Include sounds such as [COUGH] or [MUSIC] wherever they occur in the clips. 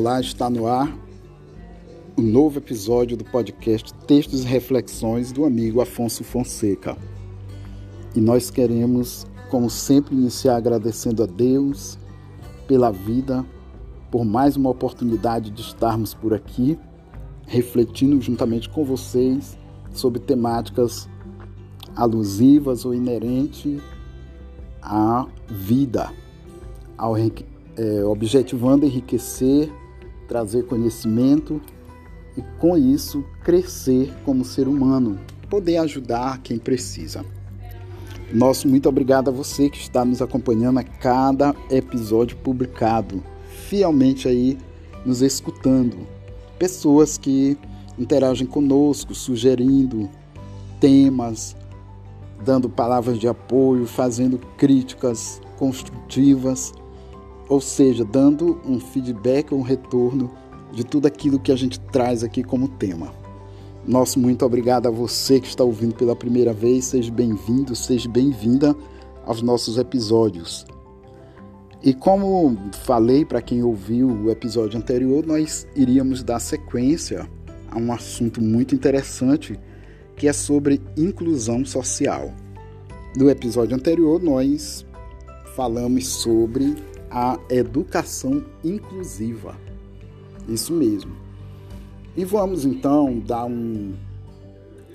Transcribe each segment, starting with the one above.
Olá, está no ar o um novo episódio do podcast Textos e Reflexões do amigo Afonso Fonseca. E nós queremos, como sempre, iniciar agradecendo a Deus pela vida, por mais uma oportunidade de estarmos por aqui, refletindo juntamente com vocês sobre temáticas alusivas ou inerentes à vida, ao é, objetivando enriquecer, trazer conhecimento e, com isso, crescer como ser humano, poder ajudar quem precisa. Nosso muito obrigado a você que está nos acompanhando a cada episódio publicado, fielmente aí nos escutando. Pessoas que interagem conosco, sugerindo temas, dando palavras de apoio, fazendo críticas construtivas ou seja, dando um feedback, um retorno de tudo aquilo que a gente traz aqui como tema. Nosso muito obrigado a você que está ouvindo pela primeira vez, seja bem-vindo, seja bem-vinda aos nossos episódios. E como falei para quem ouviu o episódio anterior, nós iríamos dar sequência a um assunto muito interessante que é sobre inclusão social. No episódio anterior, nós falamos sobre a educação inclusiva. Isso mesmo. E vamos então dar um,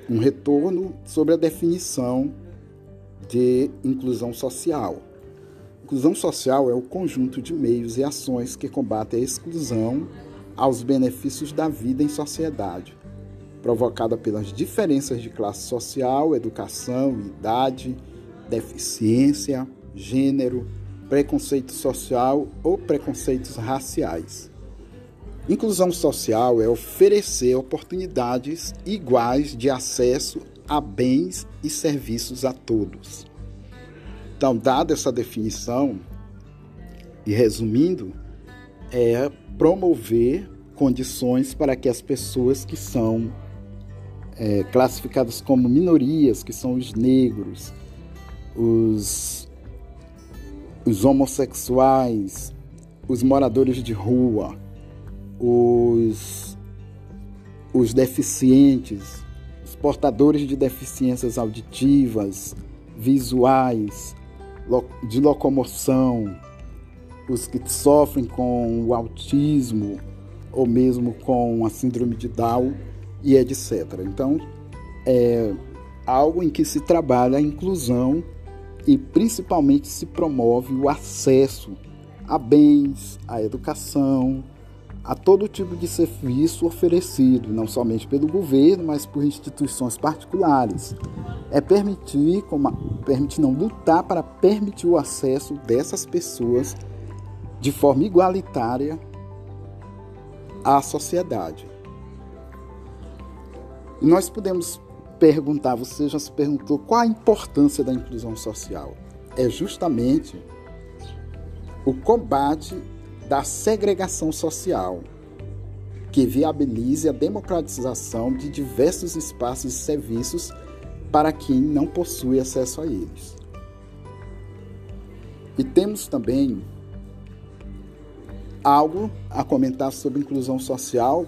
um retorno sobre a definição de inclusão social. Inclusão social é o conjunto de meios e ações que combatem a exclusão aos benefícios da vida em sociedade, provocada pelas diferenças de classe social, educação, idade, deficiência, gênero, preconceito social ou preconceitos raciais. Inclusão social é oferecer oportunidades iguais de acesso a bens e serviços a todos. Então, dada essa definição, e resumindo, é promover condições para que as pessoas que são é, classificadas como minorias, que são os negros, os os homossexuais, os moradores de rua, os, os deficientes, os portadores de deficiências auditivas, visuais, de locomoção, os que sofrem com o autismo ou mesmo com a síndrome de Down e etc. Então, é algo em que se trabalha a inclusão e principalmente se promove o acesso a bens, à educação, a todo tipo de serviço oferecido, não somente pelo governo, mas por instituições particulares. É permitir, como, permitir não lutar para permitir o acesso dessas pessoas de forma igualitária à sociedade. E nós podemos perguntar, você já se perguntou qual a importância da inclusão social? É justamente o combate da segregação social, que viabilize a democratização de diversos espaços e serviços para quem não possui acesso a eles. E temos também algo a comentar sobre inclusão social,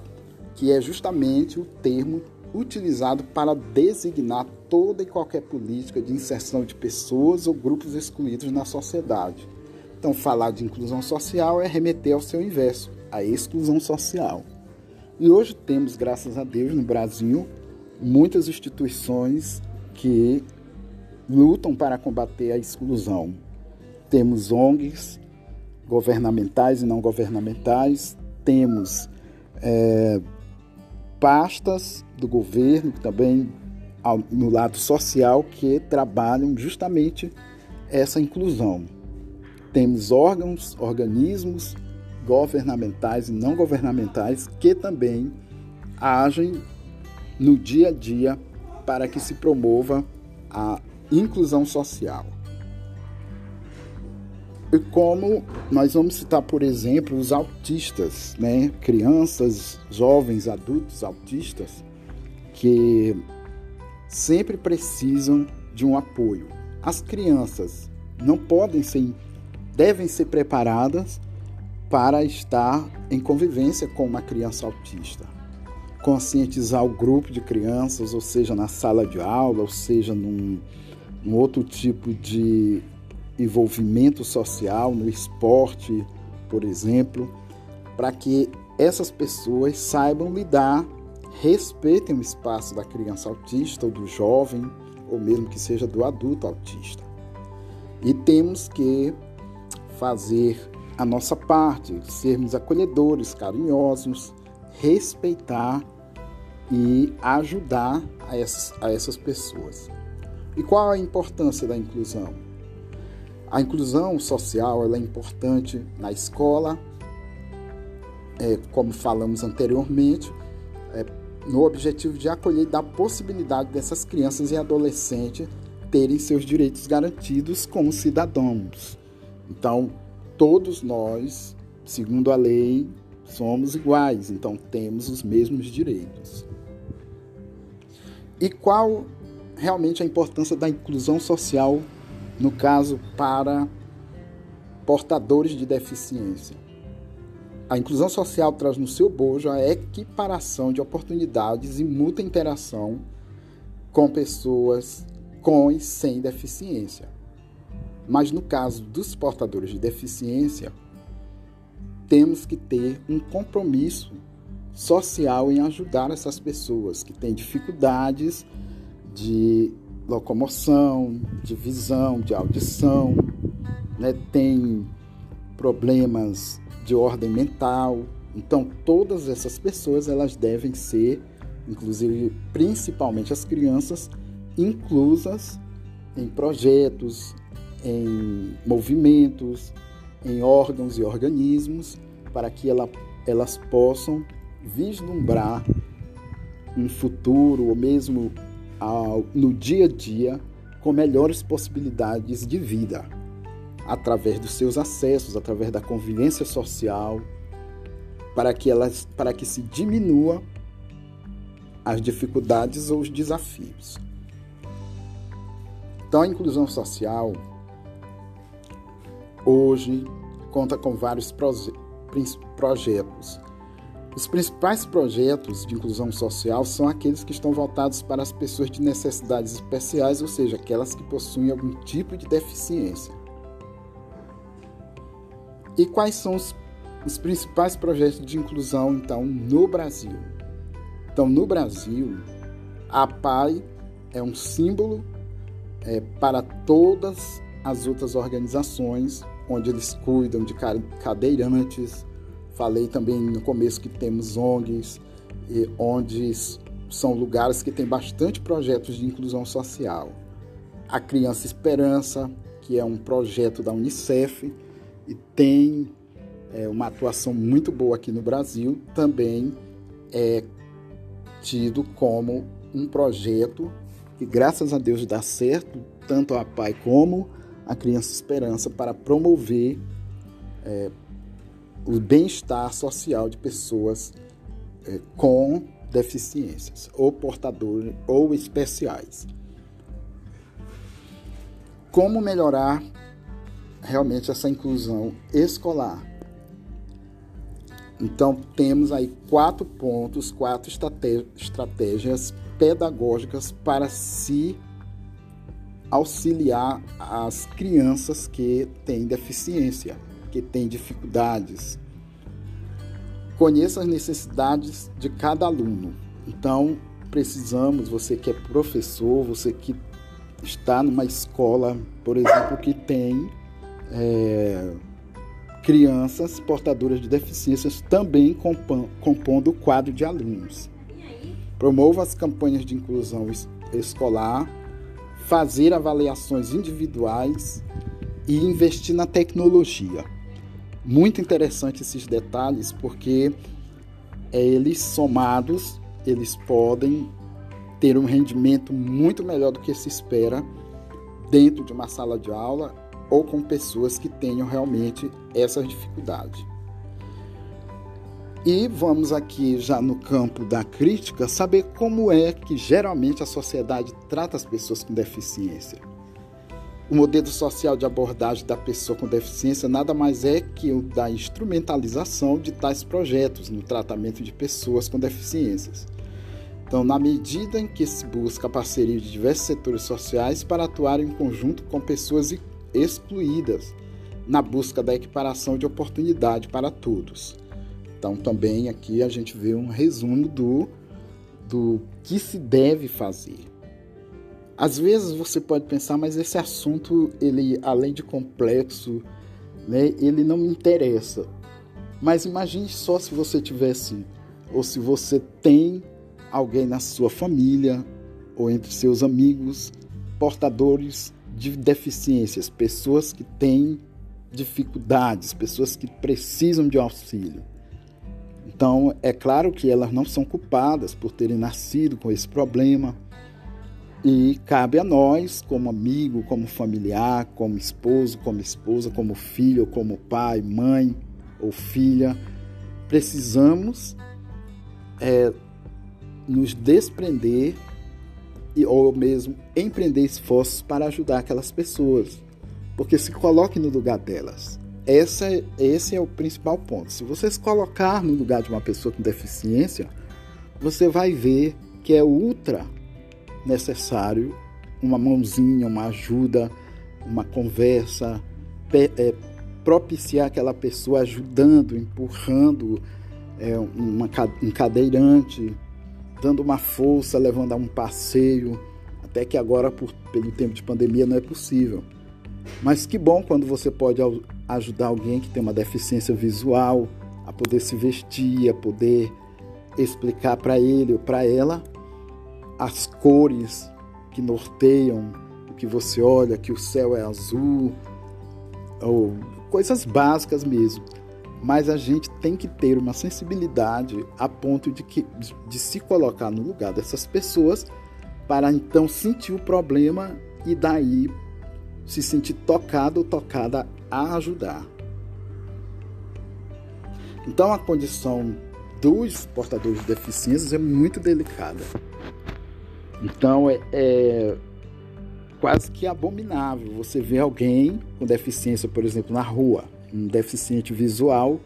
que é justamente o termo utilizado para designar toda e qualquer política de inserção de pessoas ou grupos excluídos na sociedade. Então, falar de inclusão social é remeter ao seu inverso, a exclusão social. E hoje temos, graças a Deus, no Brasil, muitas instituições que lutam para combater a exclusão. Temos ONGs governamentais e não governamentais, temos é, pastas do governo, também no lado social, que trabalham justamente essa inclusão. Temos órgãos, organismos governamentais e não governamentais que também agem no dia a dia para que se promova a inclusão social. E como nós vamos citar, por exemplo, os autistas, né? crianças, jovens, adultos autistas, que sempre precisam de um apoio. As crianças não podem ser, devem ser preparadas para estar em convivência com uma criança autista. Conscientizar o grupo de crianças, ou seja, na sala de aula, ou seja, num, num outro tipo de envolvimento social, no esporte, por exemplo, para que essas pessoas saibam lidar, respeitem o espaço da criança autista ou do jovem, ou mesmo que seja do adulto autista. E temos que fazer a nossa parte, sermos acolhedores, carinhosos, respeitar e ajudar a essas, a essas pessoas. E qual a importância da inclusão? A inclusão social ela é importante na escola, é, como falamos anteriormente, é, no objetivo de acolher e dar possibilidade dessas crianças e adolescentes terem seus direitos garantidos como cidadãos. Então, todos nós, segundo a lei, somos iguais, então temos os mesmos direitos. E qual realmente a importância da inclusão social, no caso, para portadores de deficiência? A inclusão social traz no seu bojo a equiparação de oportunidades e muita interação com pessoas com e sem deficiência. Mas no caso dos portadores de deficiência, temos que ter um compromisso social em ajudar essas pessoas que têm dificuldades de locomoção, de visão, de audição, né? tem problemas de ordem mental. Então, todas essas pessoas elas devem ser, inclusive principalmente as crianças, inclusas em projetos, em movimentos, em órgãos e organismos, para que ela, elas possam vislumbrar um futuro ou mesmo ao, no dia a dia com melhores possibilidades de vida, através dos seus acessos, através da convivência social, para que elas, para que se diminua as dificuldades ou os desafios. Então, a inclusão social hoje conta com vários projetos. Os principais projetos de inclusão social são aqueles que estão voltados para as pessoas de necessidades especiais, ou seja, aquelas que possuem algum tipo de deficiência. E quais são os, os principais projetos de inclusão, então, no Brasil? Então, no Brasil, a PAI é um símbolo é, para todas as outras organizações onde eles cuidam de cadeirantes. Falei também no começo que temos ONGs, onde são lugares que têm bastante projetos de inclusão social. A Criança Esperança, que é um projeto da Unicef e tem é, uma atuação muito boa aqui no Brasil, também é tido como um projeto que, graças a Deus, dá certo, tanto a pai como a Criança Esperança para promover é, o bem-estar social de pessoas é, com deficiências, ou portadores ou especiais. Como melhorar realmente essa inclusão escolar? Então, temos aí quatro pontos, quatro estratégias pedagógicas para se auxiliar as crianças que têm deficiência, que têm dificuldades. Conheça as necessidades de cada aluno. Então, precisamos, você que é professor, você que está numa escola, por exemplo, que tem é, crianças portadoras de deficiências também compondo o quadro de alunos. Promova as campanhas de inclusão escolar fazer avaliações individuais e investir na tecnologia. Muito interessante esses detalhes porque é, eles somados, eles podem ter um rendimento muito melhor do que se espera dentro de uma sala de aula ou com pessoas que tenham realmente essas dificuldades. E vamos aqui já no campo da crítica saber como é que geralmente a sociedade trata as pessoas com deficiência. O modelo social de abordagem da pessoa com deficiência nada mais é que o da instrumentalização de tais projetos no tratamento de pessoas com deficiências. Então, na medida em que se busca a parceria de diversos setores sociais para atuar em conjunto com pessoas excluídas, na busca da equiparação de oportunidade para todos. Então, também aqui a gente vê um resumo do, do que se deve fazer. Às vezes você pode pensar, mas esse assunto, ele além de complexo, né, ele não me interessa. Mas imagine só se você tivesse, ou se você tem alguém na sua família ou entre seus amigos portadores de deficiências, pessoas que têm dificuldades, pessoas que precisam de auxílio. Então, é claro que elas não são culpadas por terem nascido com esse problema. E cabe a nós, como amigo, como familiar, como esposo, como esposa, como filho, como pai, mãe ou filha, precisamos é, nos desprender e, ou mesmo empreender esforços para ajudar aquelas pessoas. Porque se coloque no lugar delas. Essa, esse é o principal ponto. Se você se colocar no lugar de uma pessoa com deficiência, você vai ver que é ultra necessário uma mãozinha, uma ajuda, uma conversa, é, propiciar aquela pessoa ajudando, empurrando é, uma, um cadeirante, dando uma força, levando a um passeio, até que agora, por, pelo tempo de pandemia, não é possível. Mas que bom quando você pode ajudar alguém que tem uma deficiência visual a poder se vestir, a poder explicar para ele ou para ela as cores que norteiam o que você olha, que o céu é azul, ou coisas básicas mesmo. Mas a gente tem que ter uma sensibilidade a ponto de, que, de se colocar no lugar dessas pessoas para então sentir o problema e daí se sentir tocado ou tocada a ajudar. Então a condição dos portadores de deficiências é muito delicada. Então é, é quase que abominável você ver alguém com deficiência, por exemplo, na rua, um deficiente visual.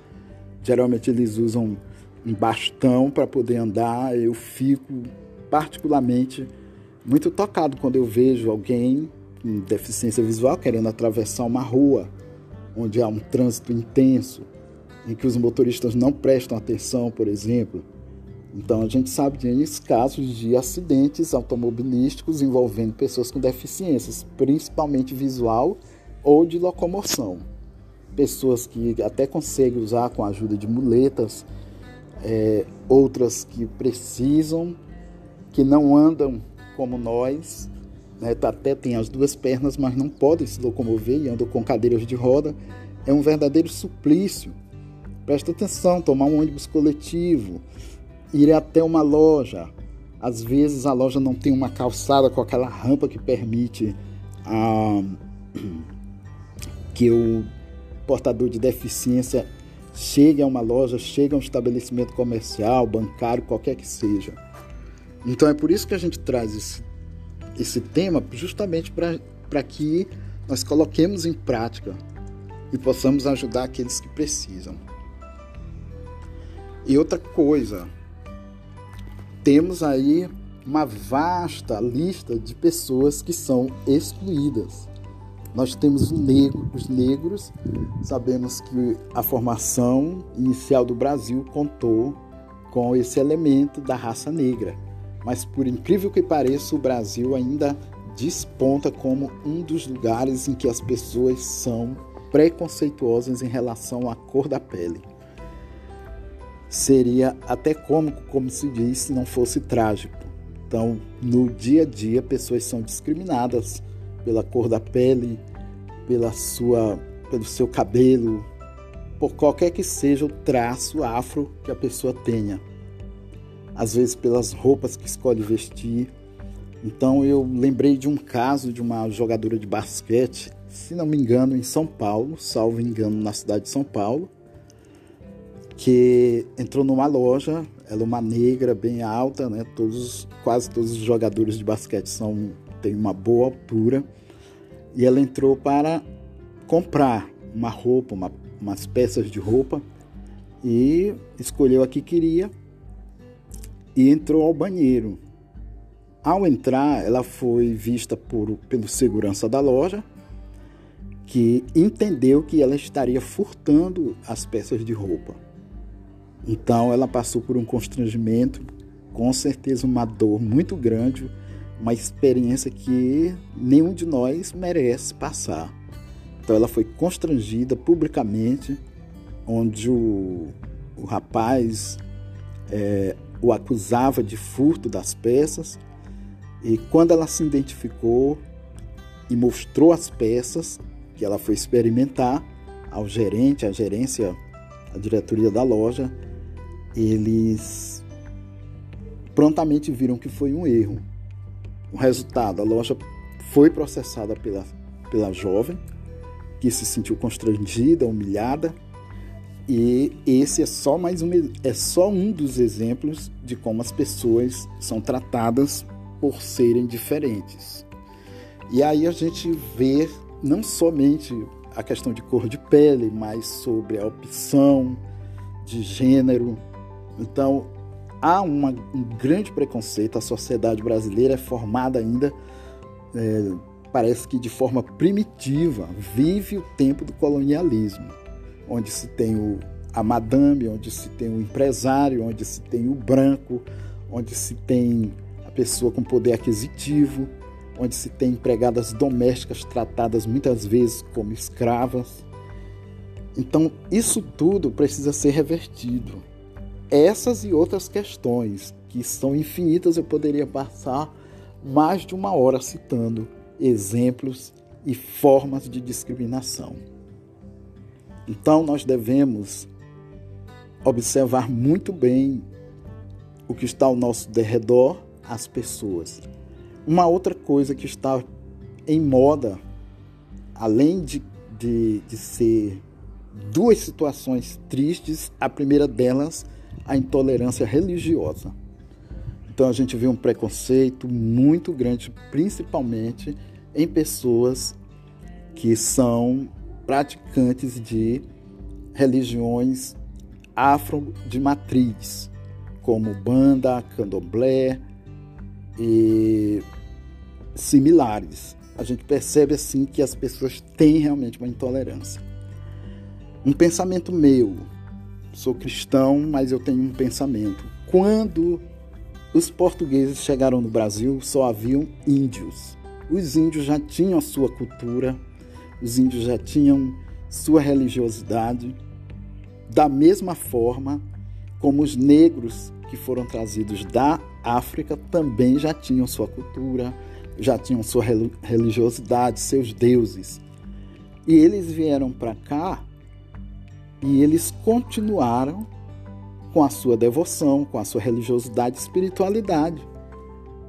Geralmente eles usam um bastão para poder andar. Eu fico particularmente muito tocado quando eu vejo alguém com deficiência visual querendo atravessar uma rua onde há um trânsito intenso, em que os motoristas não prestam atenção, por exemplo. Então a gente sabe de casos de acidentes automobilísticos envolvendo pessoas com deficiências, principalmente visual ou de locomoção. Pessoas que até conseguem usar com a ajuda de muletas, é, outras que precisam, que não andam como nós, né, até tem as duas pernas, mas não podem se locomover e andam com cadeiras de roda. É um verdadeiro suplício. Presta atenção, tomar um ônibus coletivo, ir até uma loja. Às vezes a loja não tem uma calçada com aquela rampa que permite ah, [CLEARS THROAT] que o portador de deficiência chegue a uma loja, chegue a um estabelecimento comercial, bancário, qualquer que seja. Então é por isso que a gente traz esse esse tema justamente para que nós coloquemos em prática e possamos ajudar aqueles que precisam. E outra coisa, temos aí uma vasta lista de pessoas que são excluídas. Nós temos negro, os negros, sabemos que a formação inicial do Brasil contou com esse elemento da raça negra mas por incrível que pareça, o Brasil ainda desponta como um dos lugares em que as pessoas são preconceituosas em relação à cor da pele. Seria até cômico, como se diz, se não fosse trágico. Então, no dia a dia, pessoas são discriminadas pela cor da pele, pela sua, pelo seu cabelo, por qualquer que seja o traço afro que a pessoa tenha às vezes pelas roupas que escolhe vestir. Então eu lembrei de um caso de uma jogadora de basquete, se não me engano, em São Paulo, salvo engano, na cidade de São Paulo, que entrou numa loja, ela é uma negra bem alta, né? Todos, quase todos os jogadores de basquete são têm uma boa altura. E ela entrou para comprar uma roupa, uma, umas peças de roupa e escolheu a que queria e entrou ao banheiro. Ao entrar, ela foi vista por, pelo segurança da loja, que entendeu que ela estaria furtando as peças de roupa. Então ela passou por um constrangimento, com certeza uma dor muito grande, uma experiência que nenhum de nós merece passar. Então ela foi constrangida publicamente, onde o, o rapaz é, o acusava de furto das peças. E quando ela se identificou e mostrou as peças que ela foi experimentar ao gerente, à gerência, à diretoria da loja, eles prontamente viram que foi um erro. O resultado, a loja foi processada pela, pela jovem, que se sentiu constrangida, humilhada, e esse é só mais um, é só um dos exemplos de como as pessoas são tratadas por serem diferentes. E aí a gente vê não somente a questão de cor de pele, mas sobre a opção de gênero. Então, há uma, um grande preconceito. A sociedade brasileira é formada ainda, é, parece que de forma primitiva, vive o tempo do colonialismo onde se tem o, a madame, onde se tem o empresário, onde se tem o branco, onde se tem a pessoa com poder aquisitivo, onde se tem empregadas domésticas tratadas muitas vezes como escravas. Então, isso tudo precisa ser revertido. Essas e outras questões, que são infinitas, eu poderia passar mais de uma hora citando exemplos e formas de discriminação. Então nós devemos observar muito bem o que está ao nosso derredor, as pessoas. Uma outra coisa que está em moda, além de, de, de ser duas situações tristes, a primeira delas, a intolerância religiosa. Então a gente vê um preconceito muito grande, principalmente em pessoas que são praticantes de religiões afro de matriz, como banda, candomblé e similares. A gente percebe assim que as pessoas têm realmente uma intolerância. Um pensamento meu, sou cristão, mas eu tenho um pensamento. Quando os portugueses chegaram no Brasil, só haviam índios. Os índios já tinham a sua cultura, os índios já tinham sua religiosidade, da mesma forma como os negros que foram trazidos da África também já tinham sua cultura, já tinham sua religiosidade, seus deuses. E eles vieram para cá e eles continuaram com a sua devoção, com a sua religiosidade e espiritualidade.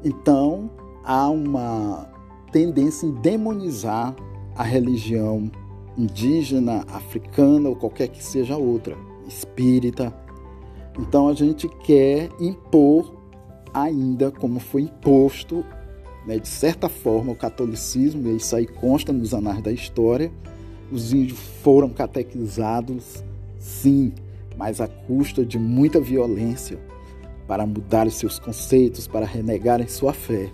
Então, há uma tendência em demonizar a religião indígena, africana ou qualquer que seja outra, espírita. Então a gente quer impor ainda como foi imposto, né, de certa forma, o catolicismo, e isso aí consta nos anais da história. Os índios foram catequizados, sim, mas à custa de muita violência para mudar seus conceitos, para renegarem sua fé.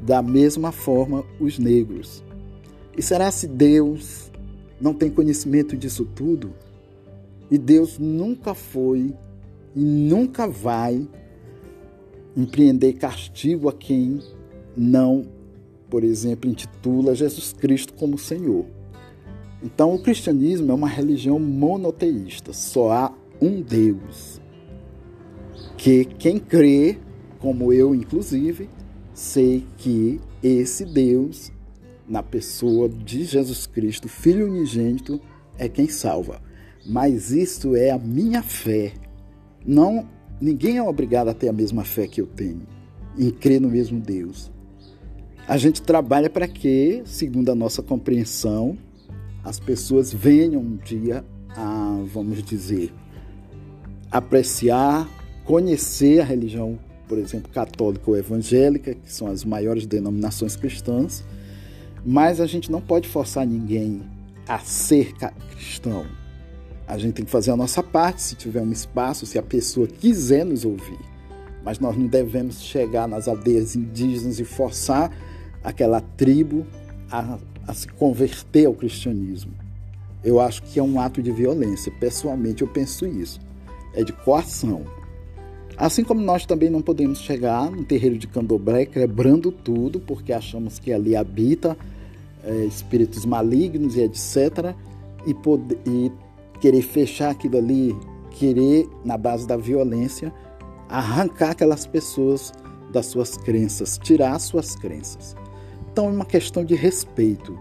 Da mesma forma, os negros. E será se Deus não tem conhecimento disso tudo? E Deus nunca foi e nunca vai empreender castigo a quem não, por exemplo, intitula Jesus Cristo como Senhor. Então, o cristianismo é uma religião monoteísta, só há um Deus. Que quem crê, como eu inclusive, sei que esse Deus na pessoa de Jesus Cristo, Filho unigênito, é quem salva. Mas isso é a minha fé. Não, ninguém é obrigado a ter a mesma fé que eu tenho, em crer no mesmo Deus. A gente trabalha para que, segundo a nossa compreensão, as pessoas venham um dia a, vamos dizer, apreciar, conhecer a religião, por exemplo, católica ou evangélica, que são as maiores denominações cristãs, Mas a gente não pode forçar ninguém a ser cristão. A gente tem que fazer a nossa parte, se tiver um espaço, se a pessoa quiser nos ouvir. Mas nós não devemos chegar nas aldeias indígenas e forçar aquela tribo a, a se converter ao cristianismo. Eu acho que é um ato de violência. Pessoalmente, eu penso isso. É de coação. Assim como nós também não podemos chegar no terreiro de candomblé quebrando tudo, porque achamos que ali habita é, espíritos malignos e etc. E, poder, e querer fechar aquilo ali, querer, na base da violência, arrancar aquelas pessoas das suas crenças, tirar suas crenças. Então é uma questão de respeito.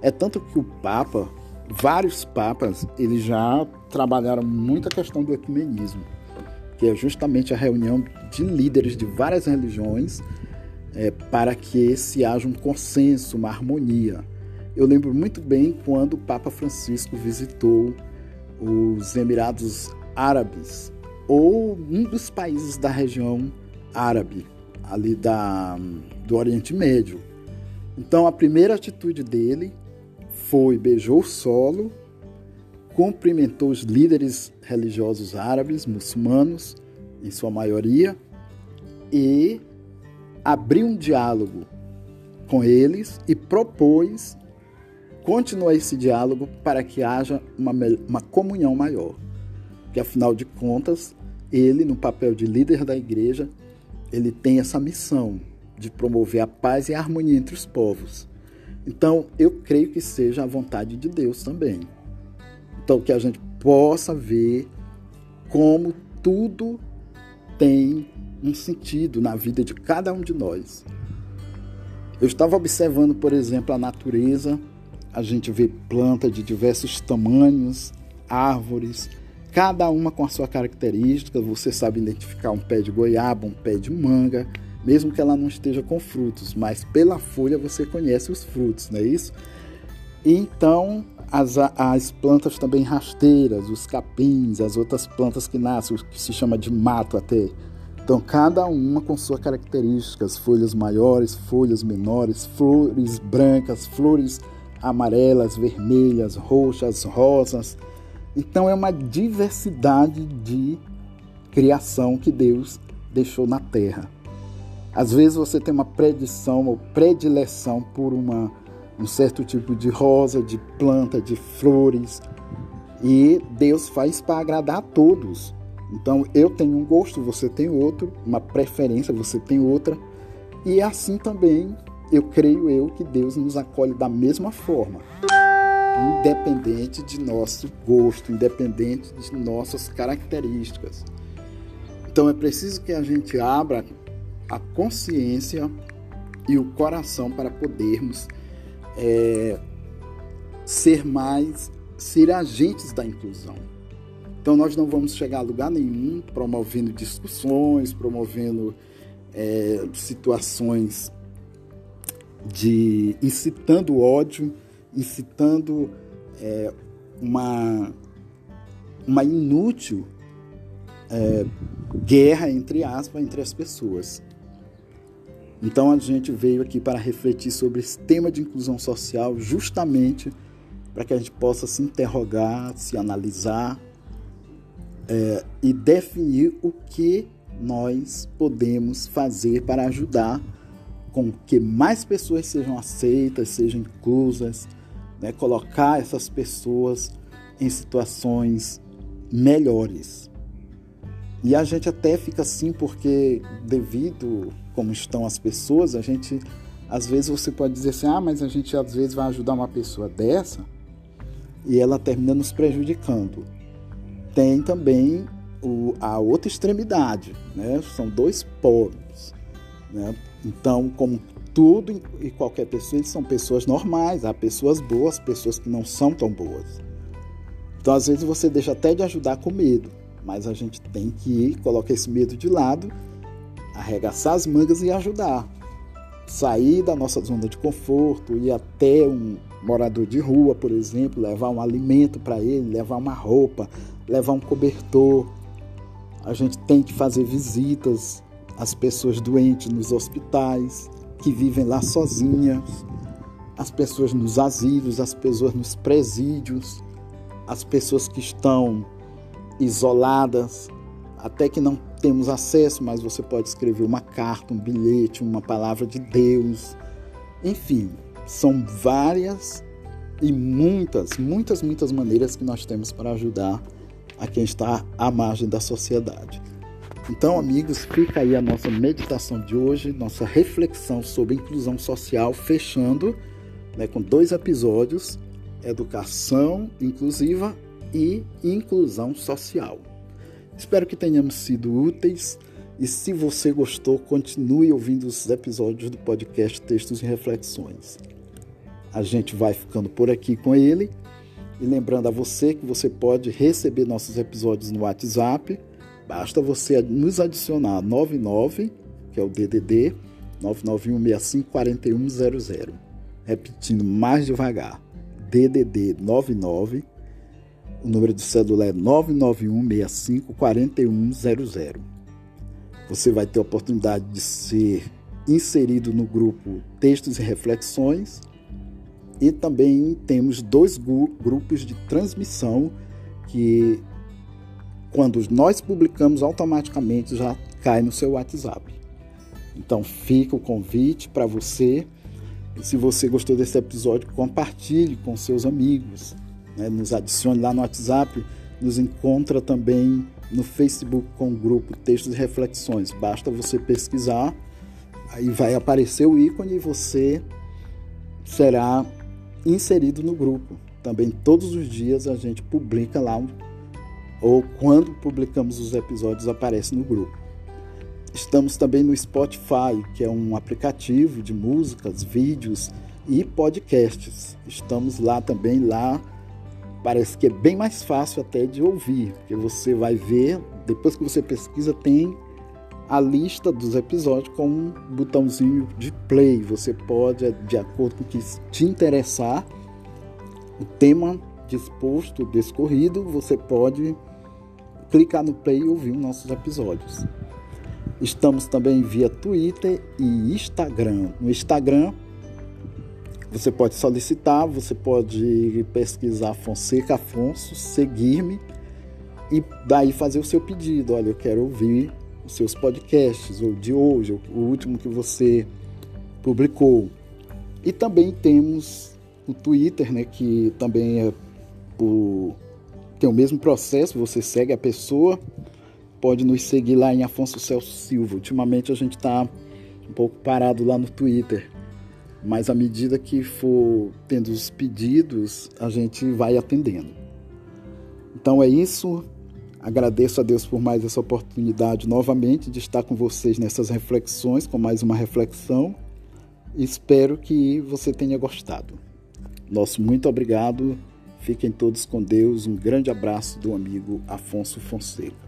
É tanto que o Papa, vários papas, eles já trabalharam muito a questão do ecumenismo, que é justamente a reunião de líderes de várias religiões é, para que se haja um consenso, uma harmonia. Eu lembro muito bem quando o Papa Francisco visitou os Emirados Árabes ou um dos países da região árabe, ali da, do Oriente Médio. Então a primeira atitude dele foi beijou o solo, cumprimentou os líderes religiosos árabes, muçulmanos, em sua maioria, e abriu um diálogo com eles e propôs continuar esse diálogo para que haja uma, uma comunhão maior. Que afinal de contas, ele, no papel de líder da igreja, ele tem essa missão de promover a paz e a harmonia entre os povos. Então, eu creio que seja a vontade de Deus também. Então, que a gente possa ver como tudo tem um sentido na vida de cada um de nós. Eu estava observando, por exemplo, a natureza, a gente vê planta de diversos tamanhos, árvores, cada uma com a sua característica. Você sabe identificar um pé de goiaba, um pé de manga, mesmo que ela não esteja com frutos, mas pela folha você conhece os frutos, não é isso? Então, as, as plantas também rasteiras, os capins, as outras plantas que nascem, o que se chama de mato até, então, cada uma com suas características: folhas maiores, folhas menores, flores brancas, flores amarelas, vermelhas, roxas, rosas. Então, é uma diversidade de criação que Deus deixou na terra. Às vezes você tem uma predição ou predileção por uma, um certo tipo de rosa, de planta, de flores, e Deus faz para agradar a todos. Então eu tenho um gosto, você tem outro, uma preferência, você tem outra. E assim também eu creio eu que Deus nos acolhe da mesma forma. Independente de nosso gosto, independente de nossas características. Então é preciso que a gente abra a consciência e o coração para podermos é, ser mais, ser agentes da inclusão. Então nós não vamos chegar a lugar nenhum promovendo discussões, promovendo é, situações de incitando ódio, incitando é, uma, uma inútil é, guerra, entre aspas, entre as pessoas. Então a gente veio aqui para refletir sobre esse tema de inclusão social, justamente para que a gente possa se interrogar, se analisar é, e definir o que nós podemos fazer para ajudar com que mais pessoas sejam aceitas, sejam inclusas, né? colocar essas pessoas em situações melhores. E a gente até fica assim porque devido como estão as pessoas, a gente às vezes você pode dizer assim: "Ah, mas a gente às vezes vai ajudar uma pessoa dessa e ela termina nos prejudicando" tem também o, a outra extremidade, né? São dois polos, né? Então, como tudo e qualquer pessoa, eles são pessoas normais, há pessoas boas, pessoas que não são tão boas. Então, às vezes você deixa até de ajudar com medo, mas a gente tem que ir, colocar esse medo de lado, arregaçar as mangas e ajudar. Sair da nossa zona de conforto, ir até um morador de rua, por exemplo, levar um alimento para ele, levar uma roupa, levar um cobertor. A gente tem que fazer visitas às pessoas doentes nos hospitais, que vivem lá sozinhas. as pessoas nos asilos, as pessoas nos presídios, as pessoas que estão isoladas, até que não temos acesso, mas você pode escrever uma carta, um bilhete, uma palavra de Deus. Enfim, são várias e muitas, muitas, muitas maneiras que nós temos para ajudar a quem está à margem da sociedade. Então, amigos, fica aí a nossa meditação de hoje, nossa reflexão sobre inclusão social, fechando né, com dois episódios: educação inclusiva e inclusão social. Espero que tenhamos sido úteis e se você gostou, continue ouvindo os episódios do podcast Textos e Reflexões. A gente vai ficando por aqui com ele e lembrando a você que você pode receber nossos episódios no WhatsApp. Basta você nos adicionar 99, que é o DDD 991654100. Repetindo mais devagar. DDD 99 o número de cédula é 991654100. Você vai ter a oportunidade de ser inserido no grupo Textos e Reflexões e também temos dois grupos de transmissão que quando nós publicamos automaticamente já cai no seu WhatsApp. Então fica o convite para você. Se você gostou desse episódio, compartilhe com seus amigos né? nos adicione lá no WhatsApp, nos encontra também no Facebook com o grupo Textos e Reflexões. Basta você pesquisar, aí vai aparecer o ícone e você será inserido no grupo. Também todos os dias a gente publica lá, ou quando publicamos os episódios aparece no grupo. Estamos também no Spotify, que é um aplicativo de músicas, vídeos e podcasts. Estamos lá também lá parece que é bem mais fácil até de ouvir, porque você vai ver, depois que você pesquisa, tem a lista dos episódios com um botãozinho de play. Você pode, de acordo com o que te interessar, o tema disposto, descorrido, você pode clicar no play e ouvir os nossos episódios. Estamos também via Twitter e Instagram. No Instagram, você pode solicitar, você pode pesquisar Fonseca Afonso, seguir-me e daí fazer o seu pedido. Olha, eu quero ouvir os seus podcasts, ou de hoje, o último que você publicou. E também temos o Twitter, né, que também é o, tem o mesmo processo, você segue a pessoa, pode nos seguir lá em Afonso Celso Silva. Ultimamente a gente está um pouco parado lá no Twitter mas à medida que for tendo os pedidos, a gente vai atendendo. Então é isso. Agradeço a Deus por mais essa oportunidade novamente de estar com vocês nessas reflexões, com mais uma reflexão. Espero que você tenha gostado. Nosso muito obrigado. Fiquem todos com Deus. Um grande abraço do amigo Afonso Fonseca.